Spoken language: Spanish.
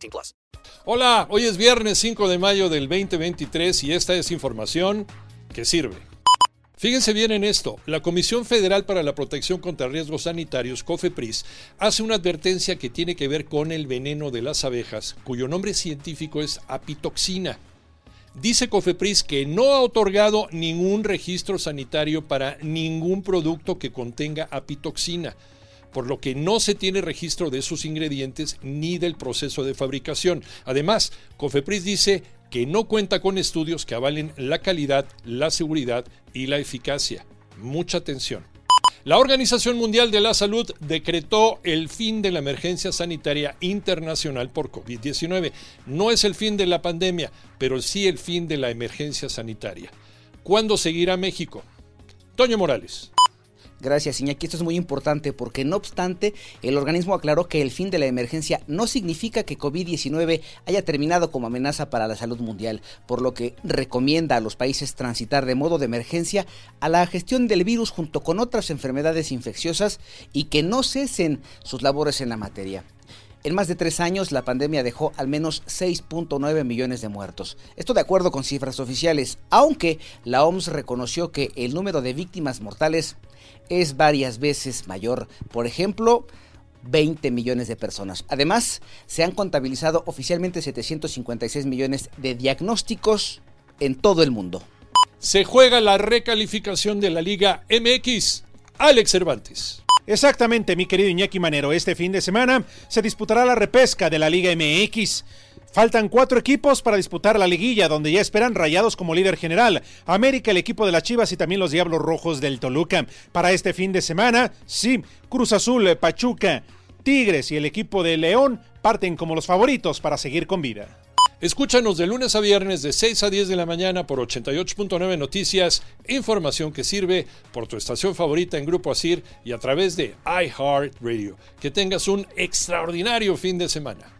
18 plus. Hola, hoy es viernes 5 de mayo del 2023 y esta es información que sirve. Fíjense bien en esto, la Comisión Federal para la Protección contra Riesgos Sanitarios, COFEPRIS, hace una advertencia que tiene que ver con el veneno de las abejas, cuyo nombre científico es apitoxina. Dice COFEPRIS que no ha otorgado ningún registro sanitario para ningún producto que contenga apitoxina, por lo que no se tiene registro de sus ingredientes ni del proceso de fabricación. Además, COFEPRIS dice que no cuenta con estudios que avalen la calidad, la seguridad y la eficacia. Mucha atención. La Organización Mundial de la Salud decretó el fin de la emergencia sanitaria internacional por COVID-19. No es el fin de la pandemia, pero sí el fin de la emergencia sanitaria. ¿Cuándo seguirá México? Toño Morales. Gracias, Iñaki. Esto es muy importante porque, no obstante, el organismo aclaró que el fin de la emergencia no significa que COVID-19 haya terminado como amenaza para la salud mundial, por lo que recomienda a los países transitar de modo de emergencia a la gestión del virus junto con otras enfermedades infecciosas y que no cesen sus labores en la materia. En más de tres años, la pandemia dejó al menos 6.9 millones de muertos. Esto de acuerdo con cifras oficiales, aunque la OMS reconoció que el número de víctimas mortales es varias veces mayor. Por ejemplo, 20 millones de personas. Además, se han contabilizado oficialmente 756 millones de diagnósticos en todo el mundo. Se juega la recalificación de la Liga MX. Alex Cervantes. Exactamente, mi querido Iñaki Manero. Este fin de semana se disputará la repesca de la Liga MX. Faltan cuatro equipos para disputar la liguilla, donde ya esperan Rayados como líder general, América, el equipo de las Chivas y también los Diablos Rojos del Toluca. Para este fin de semana, sí, Cruz Azul, Pachuca, Tigres y el equipo de León parten como los favoritos para seguir con vida. Escúchanos de lunes a viernes de 6 a 10 de la mañana por 88.9 Noticias, información que sirve por tu estación favorita en Grupo Asir y a través de iHeartRadio. Que tengas un extraordinario fin de semana.